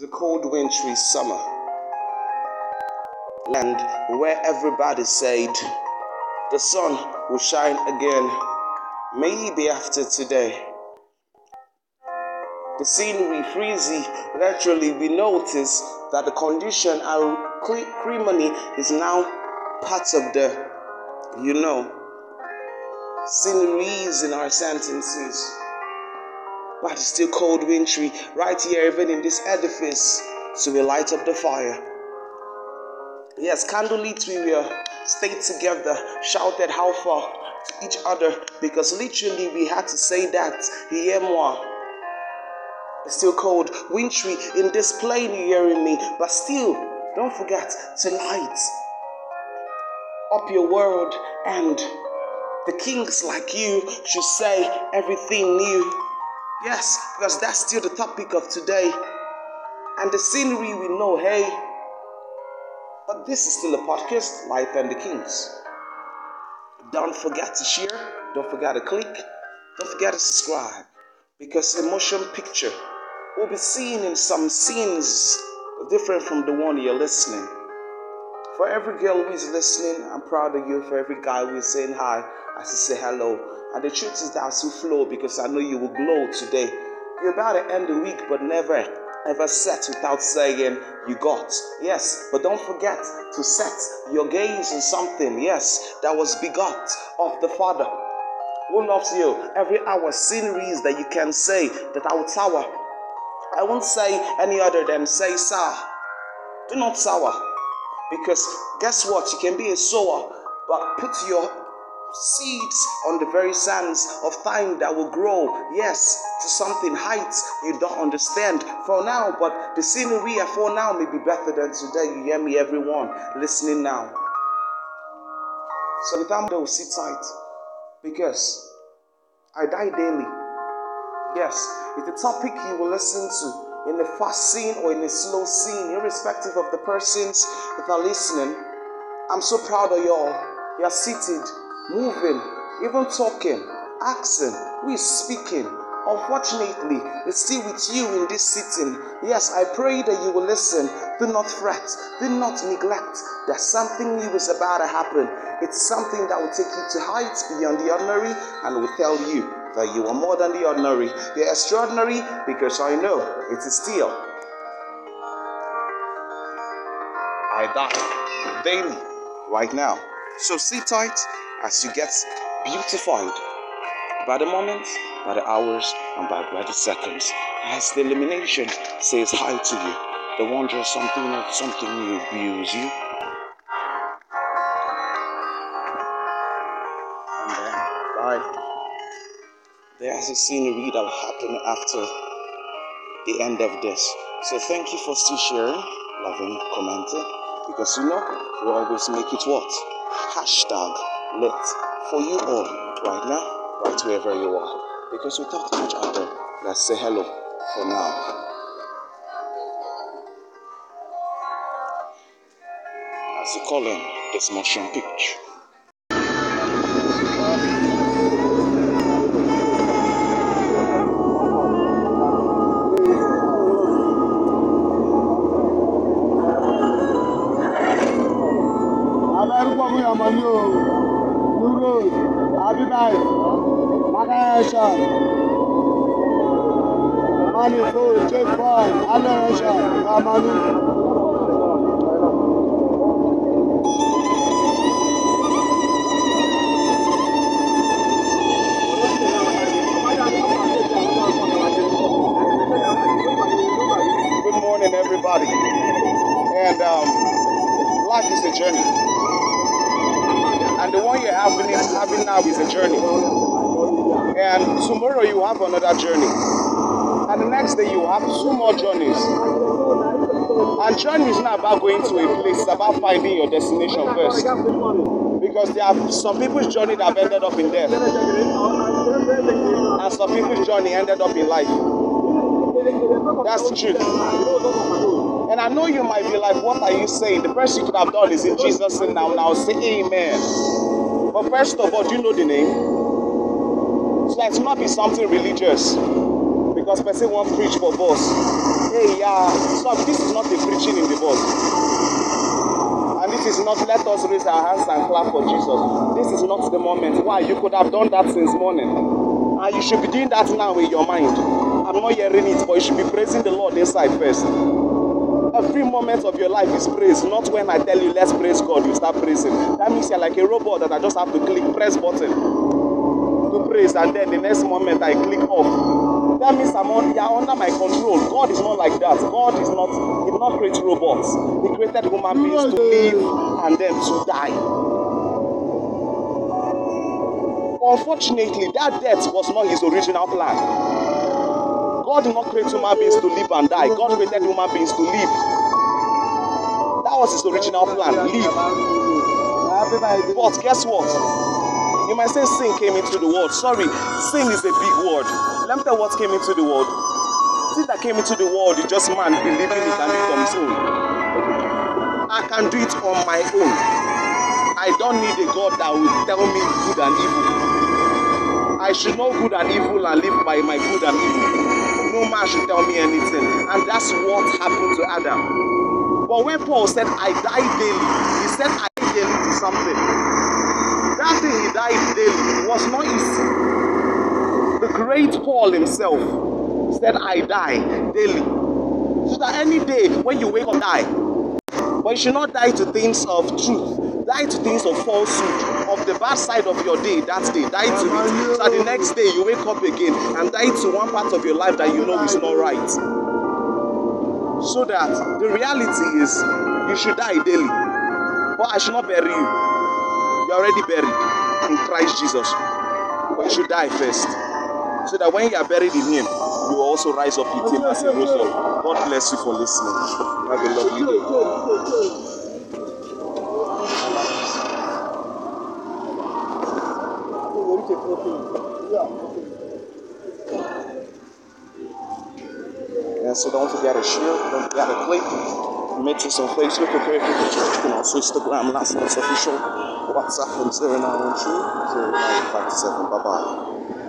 It's a cold, wintry summer. Land where everybody said the sun will shine again, maybe after today. The scenery freezy. Naturally, we notice that the condition and criminy is now part of the, you know, sceneries in our sentences. But it's still cold, wintry, right here, even in this edifice. So we light up the fire. Yes, candlelit we will stay together, shouted how far to each other because literally we had to say that. Hear moi. It's still cold, wintry in this plane, you hearing me, but still, don't forget to light up your world and the kings like you should say everything new. Yes, because that's still the topic of today. And the scenery we know, hey. But this is still a podcast, Life and the Kings. Don't forget to share, don't forget to click, don't forget to subscribe. Because the motion picture will be seen in some scenes different from the one you're listening. For every girl who is listening, I'm proud of you. For every guy who is saying hi, I say hello. And the truth is that will flow because I know you will glow today. You're about to end the week, but never ever set without saying you got. Yes, but don't forget to set your gaze on something, yes, that was begot of the Father who loves you. Every hour, sceneries that you can say that I will tower. I won't say any other than say sour. Do not sour. Because guess what? You can be a sower, but put your seeds on the very sands of time that will grow, yes, to something heights you don't understand for now, but the scenery for now may be better than today. You hear me, everyone listening now. So without those, sit tight because I die daily. Yes, it's a topic you will listen to in a fast scene or in a slow scene, irrespective of the persons that are listening. I'm so proud of y'all. You're seated moving, even talking, asking, is speaking. Unfortunately, it's still with you in this sitting. Yes, I pray that you will listen. Do not fret. Do not neglect. There's something new is about to happen. It's something that will take you to heights beyond the ordinary and will tell you that you are more than the ordinary. You're extraordinary because I know it is still. I die daily right now. So sit tight as you get beautified by the moments, by the hours, and by, by the seconds. As the illumination says hi to you, the wondrous something of something new views you. There's a scenery that will happen after the end of this. So thank you for still sharing, loving, commenting, because you know we always make it what? Hashtag lit for you all right now, right wherever you are. Because without much other, let's say hello for now. As you call in this motion picture. Abibay, Makayasha, Manifold, Checkpoint, Alarasha, Amani. Good having, having now is a journey. And tomorrow you have another journey. And the next day you have two more journeys. And journey is not about going to a place, it's about finding your destination first. Because there are some people's journey that have ended up in death. And some people's journey ended up in life. That's the truth. And I know you might be like, what are you saying? The best you could have done is in Jesus' name now. Now say amen. But first of all, do you know the name? So that it not be something religious. Because person won't preach for boss. Hey, yeah, stop. This is not the preaching in the bus. And this is not let us raise our hands and clap for Jesus. This is not the moment. Why? You could have done that since morning. And you should be doing that now in your mind. I'm not hearing it, but you should be praising the Lord inside first. Every moment of your life is praise, not when I tell you let's praise God, you start praising. That means you're like a robot that I just have to click press button to praise, and then the next moment I click off. That means I'm on, you're under my control. God is not like that. God is not, He did not create robots. He created human beings to live and then to die. Unfortunately, that death was not His original plan. God did not create human beings to live and die. God created human beings to live. That was His original plan. Live. But guess what? You might say sin came into the world. Sorry, sin is a big word. Let me tell you what came into the world. Sin that came into the world is just man believing he can do it on his own. I can do it on my own. I don't need a God that will tell me good and evil. I should know good and evil and live by my good and evil. No man should tell me anything. And that's what happened to Adam. But when Paul said, I die daily, he said, I die daily to something. That thing he died daily was not easy. The great Paul himself said, I die daily. So that any day when you wake up, die. But you should not die to things of truth. Die to things of falsehood, of the bad side of your day that day. Die to it. So the next day you wake up again and die to one part of your life that you know is not right. So that the reality is you should die daily. But I should not bury you. You're already buried in Christ Jesus. But you should die first. So that when you are buried in Him, you will also rise up with Him as He rose up. God bless you for listening. Have a lovely day. Yeah, so don't forget to share, don't forget to click. Meet us on Facebook, okay? You know, Instagram, Last Month's Official, WhatsApp from 0912 0957. Bye bye.